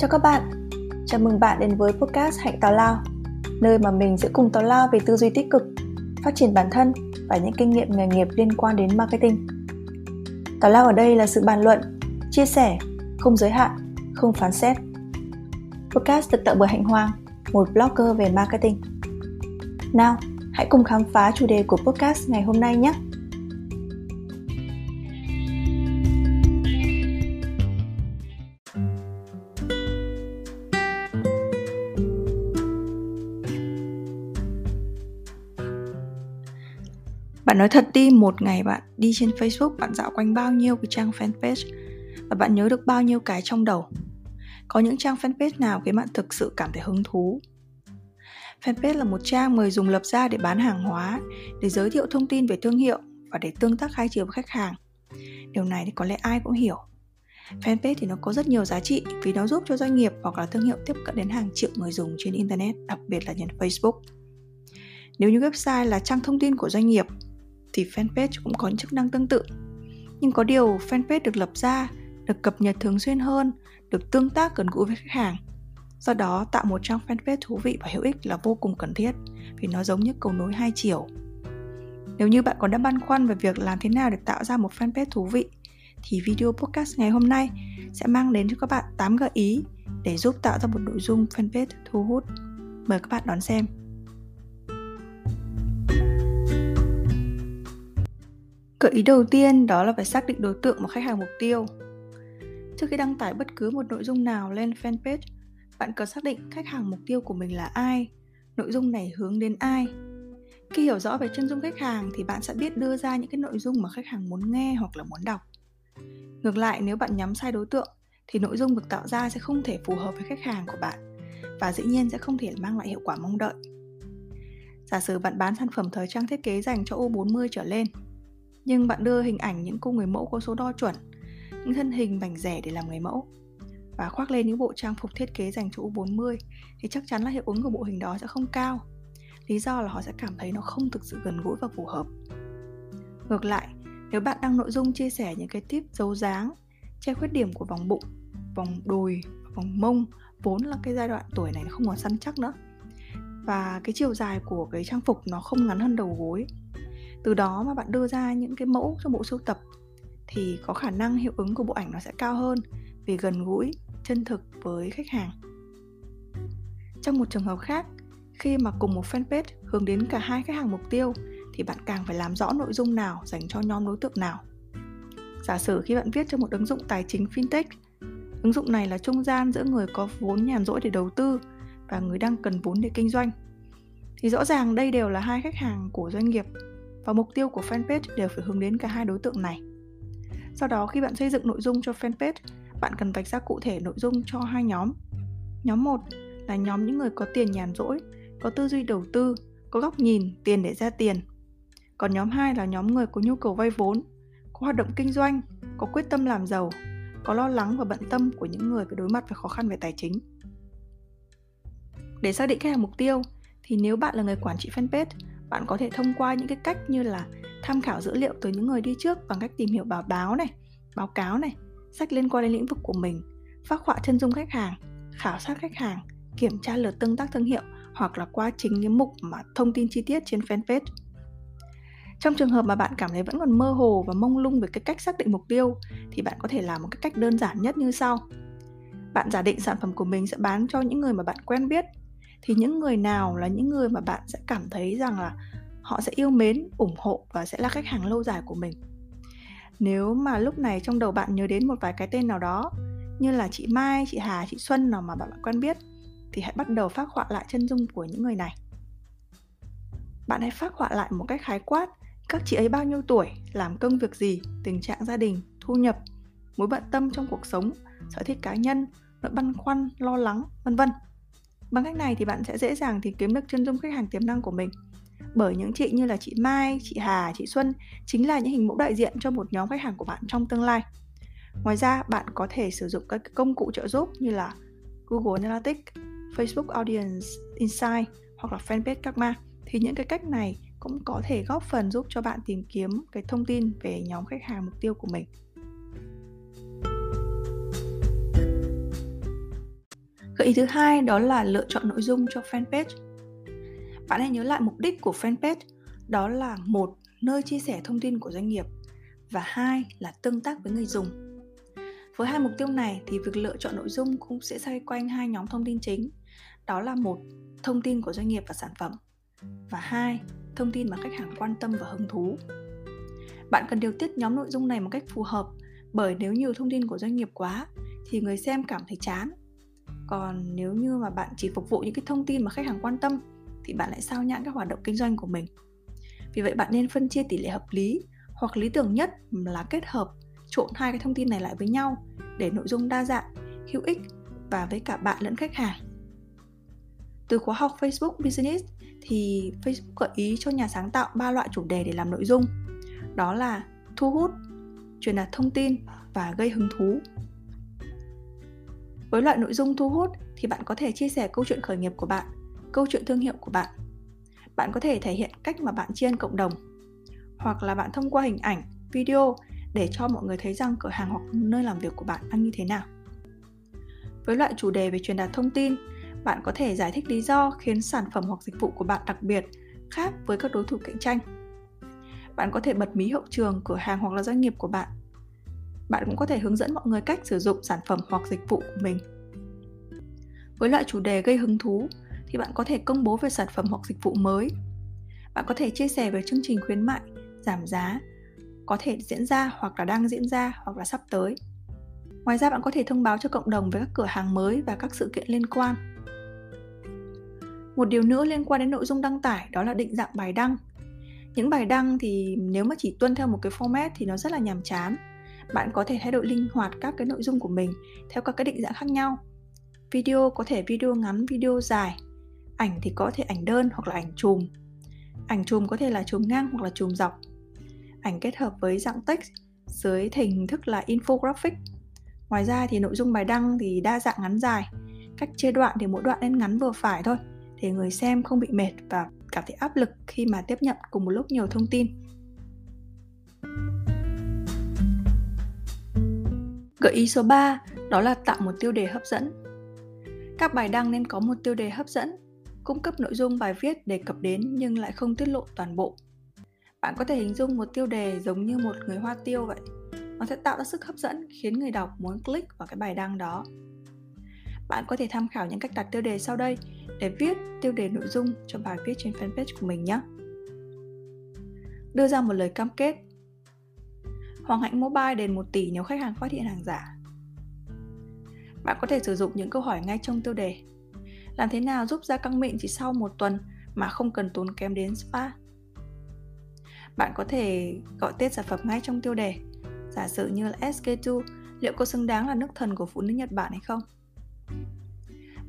Chào các bạn, chào mừng bạn đến với podcast Hạnh Tào Lao Nơi mà mình sẽ cùng tào lao về tư duy tích cực, phát triển bản thân và những kinh nghiệm nghề nghiệp liên quan đến marketing. Tào Lao ở đây là sự bàn luận, chia sẻ, không giới hạn, không phán xét. Podcast được tạo bởi Hạnh Hoàng, một blogger về marketing. Nào, hãy cùng khám phá chủ đề của podcast ngày hôm nay nhé! Bạn nói thật đi, một ngày bạn đi trên Facebook, bạn dạo quanh bao nhiêu cái trang fanpage và bạn nhớ được bao nhiêu cái trong đầu. Có những trang fanpage nào khiến bạn thực sự cảm thấy hứng thú? Fanpage là một trang người dùng lập ra để bán hàng hóa, để giới thiệu thông tin về thương hiệu và để tương tác hai chiều với khách hàng. Điều này thì có lẽ ai cũng hiểu. Fanpage thì nó có rất nhiều giá trị vì nó giúp cho doanh nghiệp hoặc là thương hiệu tiếp cận đến hàng triệu người dùng trên Internet, đặc biệt là trên Facebook. Nếu như website là trang thông tin của doanh nghiệp thì fanpage cũng có những chức năng tương tự. Nhưng có điều fanpage được lập ra, được cập nhật thường xuyên hơn, được tương tác gần gũi với khách hàng. Do đó, tạo một trang fanpage thú vị và hữu ích là vô cùng cần thiết vì nó giống như cầu nối hai chiều. Nếu như bạn còn đang băn khoăn về việc làm thế nào để tạo ra một fanpage thú vị thì video podcast ngày hôm nay sẽ mang đến cho các bạn 8 gợi ý để giúp tạo ra một nội dung fanpage thu hút. Mời các bạn đón xem. Gợi ý đầu tiên đó là phải xác định đối tượng mà khách hàng mục tiêu. Trước khi đăng tải bất cứ một nội dung nào lên fanpage, bạn cần xác định khách hàng mục tiêu của mình là ai, nội dung này hướng đến ai. Khi hiểu rõ về chân dung khách hàng thì bạn sẽ biết đưa ra những cái nội dung mà khách hàng muốn nghe hoặc là muốn đọc. Ngược lại, nếu bạn nhắm sai đối tượng thì nội dung được tạo ra sẽ không thể phù hợp với khách hàng của bạn và dĩ nhiên sẽ không thể mang lại hiệu quả mong đợi. Giả sử bạn bán sản phẩm thời trang thiết kế dành cho U40 trở lên nhưng bạn đưa hình ảnh những cô người mẫu có số đo chuẩn, những thân hình mảnh rẻ để làm người mẫu và khoác lên những bộ trang phục thiết kế dành cho U40 thì chắc chắn là hiệu ứng của bộ hình đó sẽ không cao. Lý do là họ sẽ cảm thấy nó không thực sự gần gũi và phù hợp. Ngược lại, nếu bạn đăng nội dung chia sẻ những cái tip dấu dáng, che khuyết điểm của vòng bụng, vòng đùi, vòng mông vốn là cái giai đoạn tuổi này nó không còn săn chắc nữa và cái chiều dài của cái trang phục nó không ngắn hơn đầu gối từ đó mà bạn đưa ra những cái mẫu cho bộ sưu tập thì có khả năng hiệu ứng của bộ ảnh nó sẽ cao hơn vì gần gũi, chân thực với khách hàng. Trong một trường hợp khác, khi mà cùng một fanpage hướng đến cả hai khách hàng mục tiêu thì bạn càng phải làm rõ nội dung nào dành cho nhóm đối tượng nào. Giả sử khi bạn viết cho một ứng dụng tài chính fintech, ứng dụng này là trung gian giữa người có vốn nhàn rỗi để đầu tư và người đang cần vốn để kinh doanh, thì rõ ràng đây đều là hai khách hàng của doanh nghiệp và mục tiêu của fanpage đều phải hướng đến cả hai đối tượng này. Sau đó khi bạn xây dựng nội dung cho fanpage, bạn cần vạch ra cụ thể nội dung cho hai nhóm. Nhóm 1 là nhóm những người có tiền nhàn rỗi, có tư duy đầu tư, có góc nhìn tiền để ra tiền. Còn nhóm 2 là nhóm người có nhu cầu vay vốn, có hoạt động kinh doanh, có quyết tâm làm giàu, có lo lắng và bận tâm của những người phải đối mặt với khó khăn về tài chính. Để xác định khách hàng mục tiêu thì nếu bạn là người quản trị fanpage, bạn có thể thông qua những cái cách như là tham khảo dữ liệu từ những người đi trước bằng cách tìm hiểu báo báo này, báo cáo này, sách liên quan đến lĩnh vực của mình, phát họa chân dung khách hàng, khảo sát khách hàng, kiểm tra lượt tương tác thương hiệu hoặc là qua chính những mục mà thông tin chi tiết trên fanpage. Trong trường hợp mà bạn cảm thấy vẫn còn mơ hồ và mông lung về cái cách xác định mục tiêu, thì bạn có thể làm một cái cách đơn giản nhất như sau. Bạn giả định sản phẩm của mình sẽ bán cho những người mà bạn quen biết thì những người nào là những người mà bạn sẽ cảm thấy rằng là họ sẽ yêu mến ủng hộ và sẽ là khách hàng lâu dài của mình nếu mà lúc này trong đầu bạn nhớ đến một vài cái tên nào đó như là chị Mai, chị Hà, chị Xuân nào mà bạn quen biết thì hãy bắt đầu phát họa lại chân dung của những người này. Bạn hãy phát họa lại một cách khái quát các chị ấy bao nhiêu tuổi, làm công việc gì, tình trạng gia đình, thu nhập, mối bận tâm trong cuộc sống, sở thích cá nhân, nỗi băn khoăn, lo lắng, vân vân. Bằng cách này thì bạn sẽ dễ dàng tìm kiếm được chân dung khách hàng tiềm năng của mình. Bởi những chị như là chị Mai, chị Hà, chị Xuân chính là những hình mẫu đại diện cho một nhóm khách hàng của bạn trong tương lai. Ngoài ra, bạn có thể sử dụng các công cụ trợ giúp như là Google Analytics, Facebook Audience Insight hoặc là Fanpage Karma. Thì những cái cách này cũng có thể góp phần giúp cho bạn tìm kiếm cái thông tin về nhóm khách hàng mục tiêu của mình. Gợi ý thứ hai đó là lựa chọn nội dung cho fanpage. Bạn hãy nhớ lại mục đích của fanpage, đó là một nơi chia sẻ thông tin của doanh nghiệp và hai là tương tác với người dùng. Với hai mục tiêu này thì việc lựa chọn nội dung cũng sẽ xoay quanh hai nhóm thông tin chính, đó là một thông tin của doanh nghiệp và sản phẩm và hai thông tin mà khách hàng quan tâm và hứng thú. Bạn cần điều tiết nhóm nội dung này một cách phù hợp bởi nếu nhiều thông tin của doanh nghiệp quá thì người xem cảm thấy chán. Còn nếu như mà bạn chỉ phục vụ những cái thông tin mà khách hàng quan tâm thì bạn lại sao nhãn các hoạt động kinh doanh của mình. Vì vậy bạn nên phân chia tỷ lệ hợp lý hoặc lý tưởng nhất là kết hợp trộn hai cái thông tin này lại với nhau để nội dung đa dạng, hữu ích và với cả bạn lẫn khách hàng. Từ khóa học Facebook Business thì Facebook gợi ý cho nhà sáng tạo ba loại chủ đề để làm nội dung. Đó là thu hút, truyền đạt thông tin và gây hứng thú. Với loại nội dung thu hút thì bạn có thể chia sẻ câu chuyện khởi nghiệp của bạn, câu chuyện thương hiệu của bạn. Bạn có thể thể hiện cách mà bạn tri ân cộng đồng hoặc là bạn thông qua hình ảnh, video để cho mọi người thấy rằng cửa hàng hoặc nơi làm việc của bạn ăn như thế nào. Với loại chủ đề về truyền đạt thông tin, bạn có thể giải thích lý do khiến sản phẩm hoặc dịch vụ của bạn đặc biệt, khác với các đối thủ cạnh tranh. Bạn có thể bật mí hậu trường, cửa hàng hoặc là doanh nghiệp của bạn. Bạn cũng có thể hướng dẫn mọi người cách sử dụng sản phẩm hoặc dịch vụ của mình. Với loại chủ đề gây hứng thú thì bạn có thể công bố về sản phẩm hoặc dịch vụ mới. Bạn có thể chia sẻ về chương trình khuyến mại, giảm giá, có thể diễn ra hoặc là đang diễn ra hoặc là sắp tới. Ngoài ra bạn có thể thông báo cho cộng đồng về các cửa hàng mới và các sự kiện liên quan. Một điều nữa liên quan đến nội dung đăng tải đó là định dạng bài đăng. Những bài đăng thì nếu mà chỉ tuân theo một cái format thì nó rất là nhàm chán. Bạn có thể thay đổi linh hoạt các cái nội dung của mình theo các cái định dạng khác nhau. Video có thể video ngắn, video dài. Ảnh thì có thể ảnh đơn hoặc là ảnh chùm. Ảnh chùm có thể là chùm ngang hoặc là chùm dọc. Ảnh kết hợp với dạng text dưới hình thức là infographic. Ngoài ra thì nội dung bài đăng thì đa dạng ngắn dài. Cách chia đoạn thì mỗi đoạn nên ngắn vừa phải thôi để người xem không bị mệt và cảm thấy áp lực khi mà tiếp nhận cùng một lúc nhiều thông tin. Gợi ý số 3 đó là tạo một tiêu đề hấp dẫn. Các bài đăng nên có một tiêu đề hấp dẫn, cung cấp nội dung bài viết đề cập đến nhưng lại không tiết lộ toàn bộ. Bạn có thể hình dung một tiêu đề giống như một người hoa tiêu vậy. Nó sẽ tạo ra sức hấp dẫn khiến người đọc muốn click vào cái bài đăng đó. Bạn có thể tham khảo những cách đặt tiêu đề sau đây để viết tiêu đề nội dung cho bài viết trên fanpage của mình nhé. Đưa ra một lời cam kết Hoàng Hạnh Mobile đền 1 tỷ nếu khách hàng phát hiện hàng giả. Bạn có thể sử dụng những câu hỏi ngay trong tiêu đề. Làm thế nào giúp da căng mịn chỉ sau một tuần mà không cần tốn kém đến spa? Bạn có thể gọi tên sản phẩm ngay trong tiêu đề. Giả sử như là SK2, liệu có xứng đáng là nước thần của phụ nữ Nhật Bản hay không?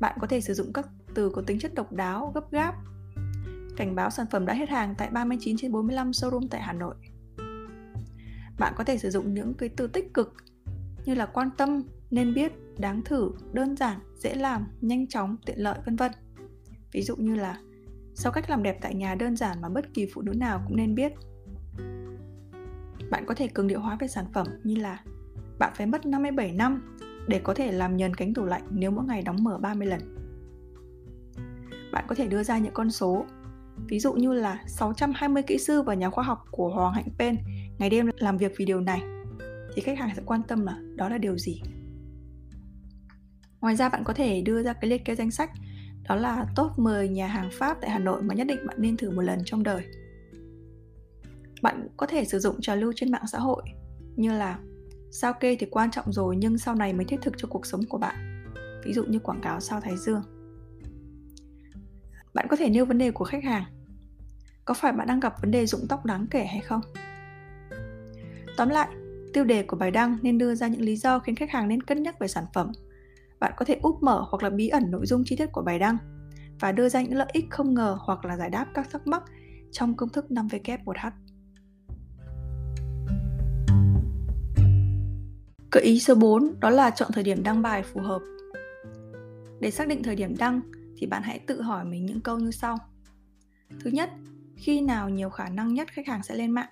Bạn có thể sử dụng các từ có tính chất độc đáo, gấp gáp. Cảnh báo sản phẩm đã hết hàng tại 39 trên 45 showroom tại Hà Nội. Bạn có thể sử dụng những cái từ tích cực như là quan tâm, nên biết, đáng thử, đơn giản, dễ làm, nhanh chóng, tiện lợi vân vân. Ví dụ như là sau cách làm đẹp tại nhà đơn giản mà bất kỳ phụ nữ nào cũng nên biết. Bạn có thể cường điệu hóa về sản phẩm như là bạn phải mất 57 năm để có thể làm nhờn cánh tủ lạnh nếu mỗi ngày đóng mở 30 lần. Bạn có thể đưa ra những con số, ví dụ như là 620 kỹ sư và nhà khoa học của Hoàng Hạnh Pen ngày đêm làm việc vì điều này, thì khách hàng sẽ quan tâm là đó là điều gì. Ngoài ra bạn có thể đưa ra cái liệt kê danh sách đó là top 10 nhà hàng Pháp tại Hà Nội mà nhất định bạn nên thử một lần trong đời. Bạn có thể sử dụng trào lưu trên mạng xã hội như là Sao kê thì quan trọng rồi nhưng sau này mới thiết thực cho cuộc sống của bạn. Ví dụ như quảng cáo sao Thái Dương. Bạn có thể nêu vấn đề của khách hàng. Có phải bạn đang gặp vấn đề rụng tóc đáng kể hay không? Tóm lại, tiêu đề của bài đăng nên đưa ra những lý do khiến khách hàng nên cân nhắc về sản phẩm. Bạn có thể úp mở hoặc là bí ẩn nội dung chi tiết của bài đăng và đưa ra những lợi ích không ngờ hoặc là giải đáp các thắc mắc trong công thức 5W1H. Gợi ý số 4 đó là chọn thời điểm đăng bài phù hợp. Để xác định thời điểm đăng thì bạn hãy tự hỏi mình những câu như sau. Thứ nhất, khi nào nhiều khả năng nhất khách hàng sẽ lên mạng?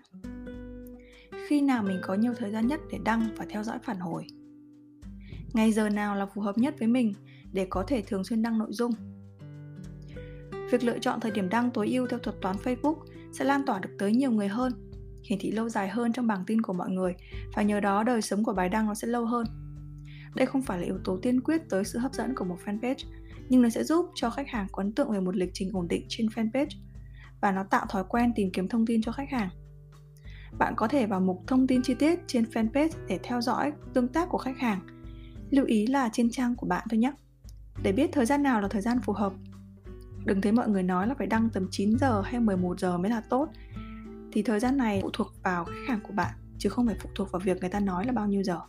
Khi nào mình có nhiều thời gian nhất để đăng và theo dõi phản hồi? Ngày giờ nào là phù hợp nhất với mình để có thể thường xuyên đăng nội dung. Việc lựa chọn thời điểm đăng tối ưu theo thuật toán Facebook sẽ lan tỏa được tới nhiều người hơn, hiển thị lâu dài hơn trong bảng tin của mọi người và nhờ đó đời sống của bài đăng nó sẽ lâu hơn. Đây không phải là yếu tố tiên quyết tới sự hấp dẫn của một fanpage, nhưng nó sẽ giúp cho khách hàng có ấn tượng về một lịch trình ổn định trên fanpage và nó tạo thói quen tìm kiếm thông tin cho khách hàng. Bạn có thể vào mục thông tin chi tiết trên fanpage để theo dõi tương tác của khách hàng. Lưu ý là trên trang của bạn thôi nhé. Để biết thời gian nào là thời gian phù hợp. Đừng thấy mọi người nói là phải đăng tầm 9 giờ hay 11 giờ mới là tốt. Thì thời gian này phụ thuộc vào khách hàng của bạn chứ không phải phụ thuộc vào việc người ta nói là bao nhiêu giờ.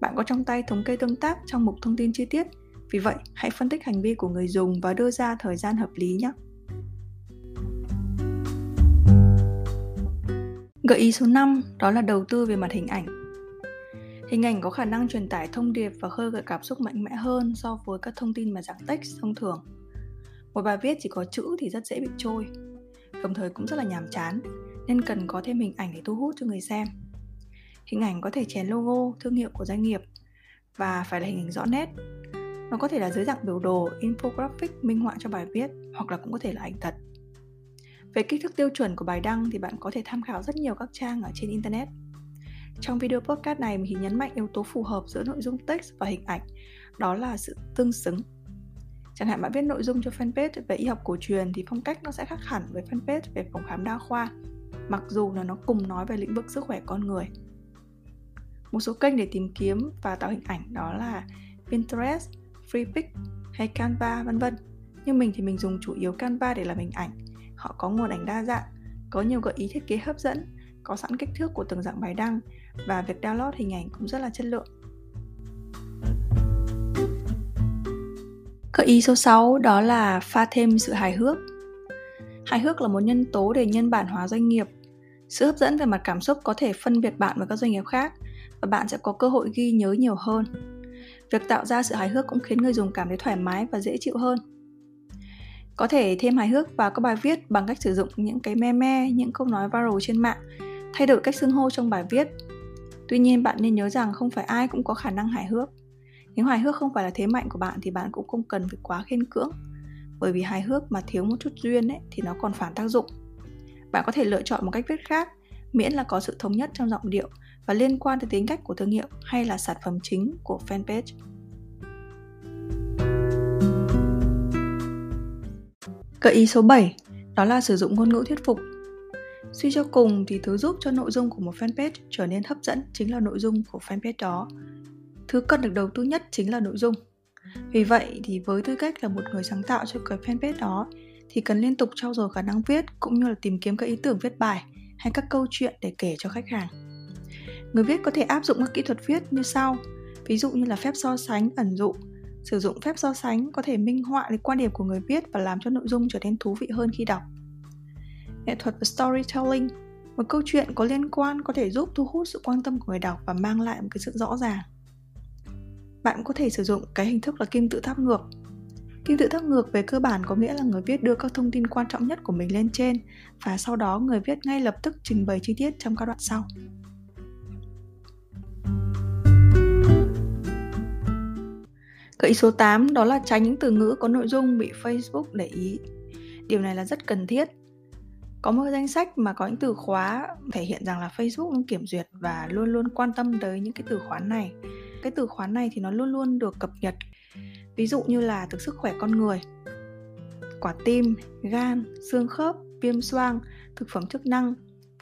Bạn có trong tay thống kê tương tác trong mục thông tin chi tiết. Vì vậy, hãy phân tích hành vi của người dùng và đưa ra thời gian hợp lý nhé. Gợi ý số 5 đó là đầu tư về mặt hình ảnh. Hình ảnh có khả năng truyền tải thông điệp và khơi gợi cảm xúc mạnh mẽ hơn so với các thông tin mà dạng text thông thường. Một bài viết chỉ có chữ thì rất dễ bị trôi, đồng thời cũng rất là nhàm chán, nên cần có thêm hình ảnh để thu hút cho người xem. Hình ảnh có thể chèn logo, thương hiệu của doanh nghiệp và phải là hình ảnh rõ nét. Nó có thể là dưới dạng biểu đồ, infographic minh họa cho bài viết hoặc là cũng có thể là ảnh thật. Về kích thước tiêu chuẩn của bài đăng thì bạn có thể tham khảo rất nhiều các trang ở trên Internet. Trong video podcast này mình thì nhấn mạnh yếu tố phù hợp giữa nội dung text và hình ảnh, đó là sự tương xứng. Chẳng hạn bạn viết nội dung cho fanpage về y học cổ truyền thì phong cách nó sẽ khác hẳn với fanpage về phòng khám đa khoa, mặc dù là nó cùng nói về lĩnh vực sức khỏe con người. Một số kênh để tìm kiếm và tạo hình ảnh đó là Pinterest, Freepik hay Canva vân vân. Nhưng mình thì mình dùng chủ yếu Canva để làm hình ảnh Họ có nguồn ảnh đa dạng, có nhiều gợi ý thiết kế hấp dẫn, có sẵn kích thước của từng dạng bài đăng và việc download hình ảnh cũng rất là chất lượng. Gợi ý số 6 đó là pha thêm sự hài hước. Hài hước là một nhân tố để nhân bản hóa doanh nghiệp. Sự hấp dẫn về mặt cảm xúc có thể phân biệt bạn với các doanh nghiệp khác và bạn sẽ có cơ hội ghi nhớ nhiều hơn. Việc tạo ra sự hài hước cũng khiến người dùng cảm thấy thoải mái và dễ chịu hơn. Có thể thêm hài hước vào các bài viết bằng cách sử dụng những cái meme, những câu nói viral trên mạng, thay đổi cách xưng hô trong bài viết. Tuy nhiên bạn nên nhớ rằng không phải ai cũng có khả năng hài hước. Nếu hài hước không phải là thế mạnh của bạn thì bạn cũng không cần phải quá khiên cưỡng. Bởi vì hài hước mà thiếu một chút duyên ấy, thì nó còn phản tác dụng. Bạn có thể lựa chọn một cách viết khác, miễn là có sự thống nhất trong giọng điệu và liên quan tới tính cách của thương hiệu hay là sản phẩm chính của fanpage. Gợi ý số 7 đó là sử dụng ngôn ngữ thuyết phục. Suy cho cùng thì thứ giúp cho nội dung của một fanpage trở nên hấp dẫn chính là nội dung của fanpage đó. Thứ cần được đầu tư nhất chính là nội dung. Vì vậy thì với tư cách là một người sáng tạo cho cái fanpage đó thì cần liên tục trau dồi khả năng viết cũng như là tìm kiếm các ý tưởng viết bài hay các câu chuyện để kể cho khách hàng. Người viết có thể áp dụng các kỹ thuật viết như sau, ví dụ như là phép so sánh, ẩn dụ, Sử dụng phép so sánh có thể minh họa được quan điểm của người viết và làm cho nội dung trở nên thú vị hơn khi đọc. Nghệ thuật và storytelling, một câu chuyện có liên quan có thể giúp thu hút sự quan tâm của người đọc và mang lại một cái sự rõ ràng. Bạn có thể sử dụng cái hình thức là kim tự tháp ngược. Kim tự tháp ngược về cơ bản có nghĩa là người viết đưa các thông tin quan trọng nhất của mình lên trên và sau đó người viết ngay lập tức trình bày chi tiết trong các đoạn sau. Gợi ý số 8 đó là tránh những từ ngữ có nội dung bị Facebook để ý. Điều này là rất cần thiết. Có một danh sách mà có những từ khóa thể hiện rằng là Facebook luôn kiểm duyệt và luôn luôn quan tâm tới những cái từ khóa này. Cái từ khóa này thì nó luôn luôn được cập nhật. Ví dụ như là từ sức khỏe con người, quả tim, gan, xương khớp, viêm xoang, thực phẩm chức năng,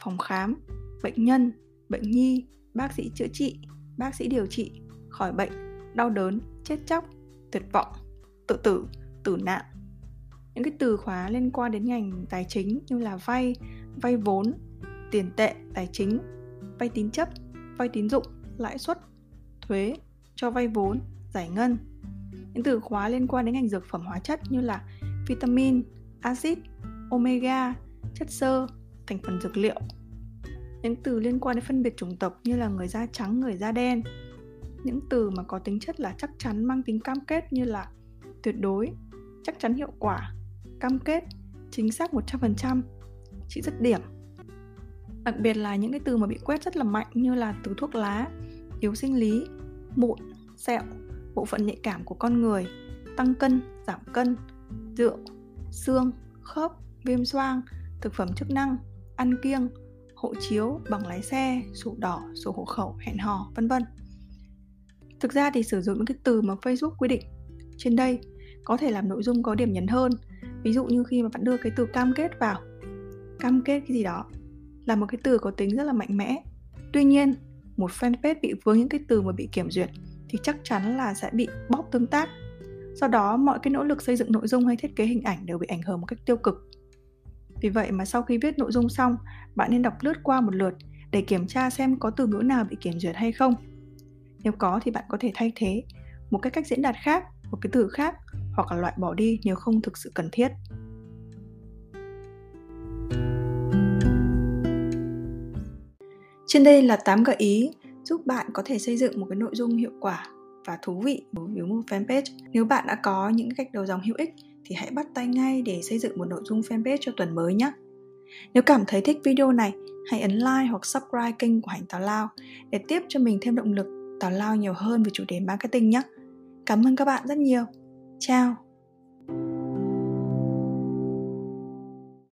phòng khám, bệnh nhân, bệnh nhi, bác sĩ chữa trị, bác sĩ điều trị, khỏi bệnh, đau đớn, chết chóc, tuyệt vọng, tự tử, tử nạn. Những cái từ khóa liên quan đến ngành tài chính như là vay, vay vốn, tiền tệ, tài chính, vay tín chấp, vay tín dụng, lãi suất, thuế, cho vay vốn, giải ngân. Những từ khóa liên quan đến ngành dược phẩm hóa chất như là vitamin, axit, omega, chất xơ, thành phần dược liệu. Những từ liên quan đến phân biệt chủng tộc như là người da trắng, người da đen, những từ mà có tính chất là chắc chắn mang tính cam kết như là tuyệt đối, chắc chắn hiệu quả, cam kết, chính xác 100%, chỉ dứt điểm. Đặc biệt là những cái từ mà bị quét rất là mạnh như là từ thuốc lá, yếu sinh lý, mụn, sẹo, bộ phận nhạy cảm của con người, tăng cân, giảm cân, rượu, xương, khớp, viêm xoang, thực phẩm chức năng, ăn kiêng, hộ chiếu, bằng lái xe, sổ đỏ, sổ hộ khẩu, hẹn hò, vân vân. Thực ra thì sử dụng những cái từ mà Facebook quy định trên đây có thể làm nội dung có điểm nhấn hơn. Ví dụ như khi mà bạn đưa cái từ cam kết vào, cam kết cái gì đó là một cái từ có tính rất là mạnh mẽ. Tuy nhiên, một fanpage bị vướng những cái từ mà bị kiểm duyệt thì chắc chắn là sẽ bị bóp tương tác. Do đó, mọi cái nỗ lực xây dựng nội dung hay thiết kế hình ảnh đều bị ảnh hưởng một cách tiêu cực. Vì vậy mà sau khi viết nội dung xong, bạn nên đọc lướt qua một lượt để kiểm tra xem có từ ngữ nào bị kiểm duyệt hay không. Nếu có thì bạn có thể thay thế một cái cách diễn đạt khác, một cái từ khác hoặc là loại bỏ đi nếu không thực sự cần thiết. Trên đây là 8 gợi ý giúp bạn có thể xây dựng một cái nội dung hiệu quả và thú vị đối với một fanpage. Nếu bạn đã có những cách đầu dòng hữu ích thì hãy bắt tay ngay để xây dựng một nội dung fanpage cho tuần mới nhé. Nếu cảm thấy thích video này, hãy ấn like hoặc subscribe kênh của Hành Tào Lao để tiếp cho mình thêm động lực tào lao nhiều hơn về chủ đề marketing nhé. Cảm ơn các bạn rất nhiều. Chào!